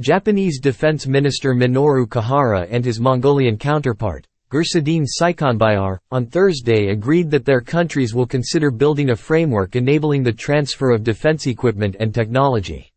Japanese Defense Minister Minoru Kihara and his Mongolian counterpart, Gursediin Saikhanbayar, on Thursday agreed that their countries will consider building a framework enabling the transfer of defense equipment and technology.